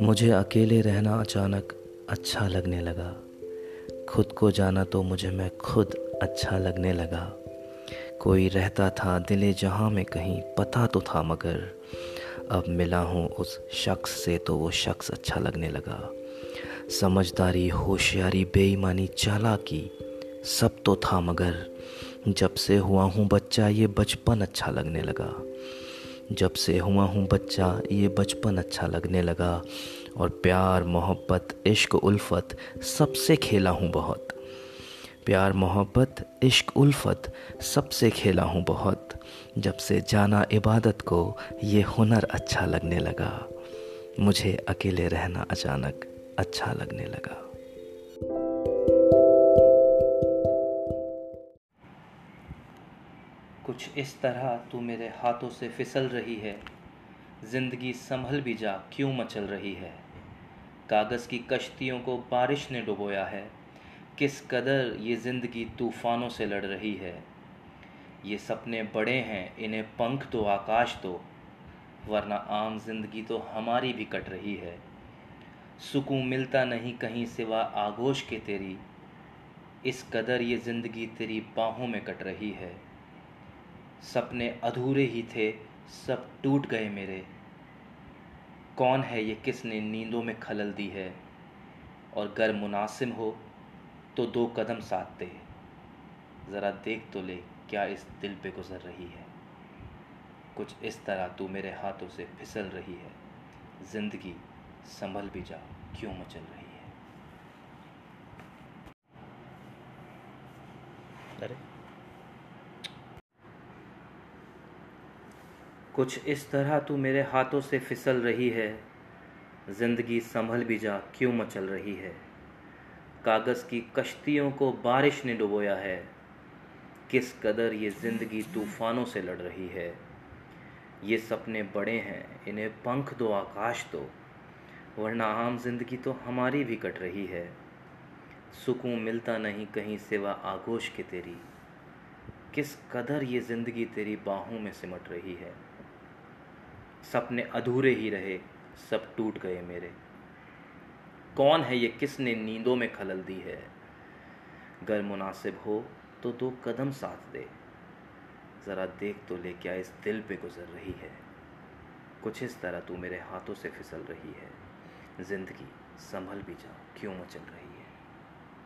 मुझे अकेले रहना अचानक अच्छा लगने लगा। खुद को जाना तो मुझे, मैं खुद अच्छा लगने लगा। कोई रहता था दिले जहाँ में कहीं, पता तो था मगर अब मिला हूँ उस शख्स से तो वो शख्स अच्छा लगने लगा। समझदारी, होशियारी, बेईमानी, चालाकी, सब तो था मगर जब से हुआ हूँ बच्चा, ये बचपन अच्छा लगने लगा। जब से हुआ हूँ बच्चा, ये बचपन अच्छा लगने लगा और प्यार, मोहब्बत, इश्क, उल्फत सबसे खेला हूँ बहुत। प्यार, मोहब्बत, इश्क, उल्फत सबसे खेला हूँ बहुत। जब से जाना इबादत को, ये हुनर अच्छा लगने लगा। मुझे अकेले रहना अचानक अच्छा लगने लगा। कुछ इस तरह तू मेरे हाथों से फिसल रही है। ज़िंदगी संभल भी जा, क्यों मचल रही है? कागज़ की कश्तियों को बारिश ने डुबोया है। किस कदर ये ज़िंदगी तूफ़ानों से लड़ रही है? ये सपने बड़े हैं, इन्हें पंख दो, आकाश दो, वरना आम ज़िंदगी तो हमारी भी कट रही है। सुकून मिलता नहीं कहीं सिवा आगोश के तेरी। इस कदर ये ज़िंदगी तेरी बाहों में कट रही है। सपने अधूरे ही थे, सब टूट गए मेरे। कौन है ये किसने नींदों में खलल दी है? और गर मुनासिब हो तो दो कदम साथ दे ज़रा देख तो ले, क्या इस दिल पे गुज़र रही है। कुछ इस तरह तू मेरे हाथों से फिसल रही है। ज़िंदगी संभल भी जा, क्यों मचल रही है? अरे। कुछ इस तरह तू मेरे हाथों से फिसल रही है। ज़िंदगी संभल भी जा, क्यों मचल रही है? कागज़ की कश्तियों को बारिश ने डुबोया है। किस कदर ये ज़िंदगी तूफ़ानों से लड़ रही है? ये सपने बड़े हैं, इन्हें पंख दो, आकाश दो। वरना आम ज़िंदगी तो हमारी भी कट रही है। सुकून मिलता नहीं कहीं सिवा आगोश के तेरी। किस कदर ये ज़िंदगी तेरी बाहों में सिमट रही है? सपने अधूरे ही रहे, सब टूट गए मेरे। कौन है ये किसने नींदों में खलल दी है? गर मुनासिब हो तो दो कदम साथ दे। ज़रा देख तो ले क्या इस दिल पे गुजर रही है। कुछ इस तरह तू मेरे हाथों से फिसल रही है। ज़िंदगी संभल भी जा, क्यों मचल रही है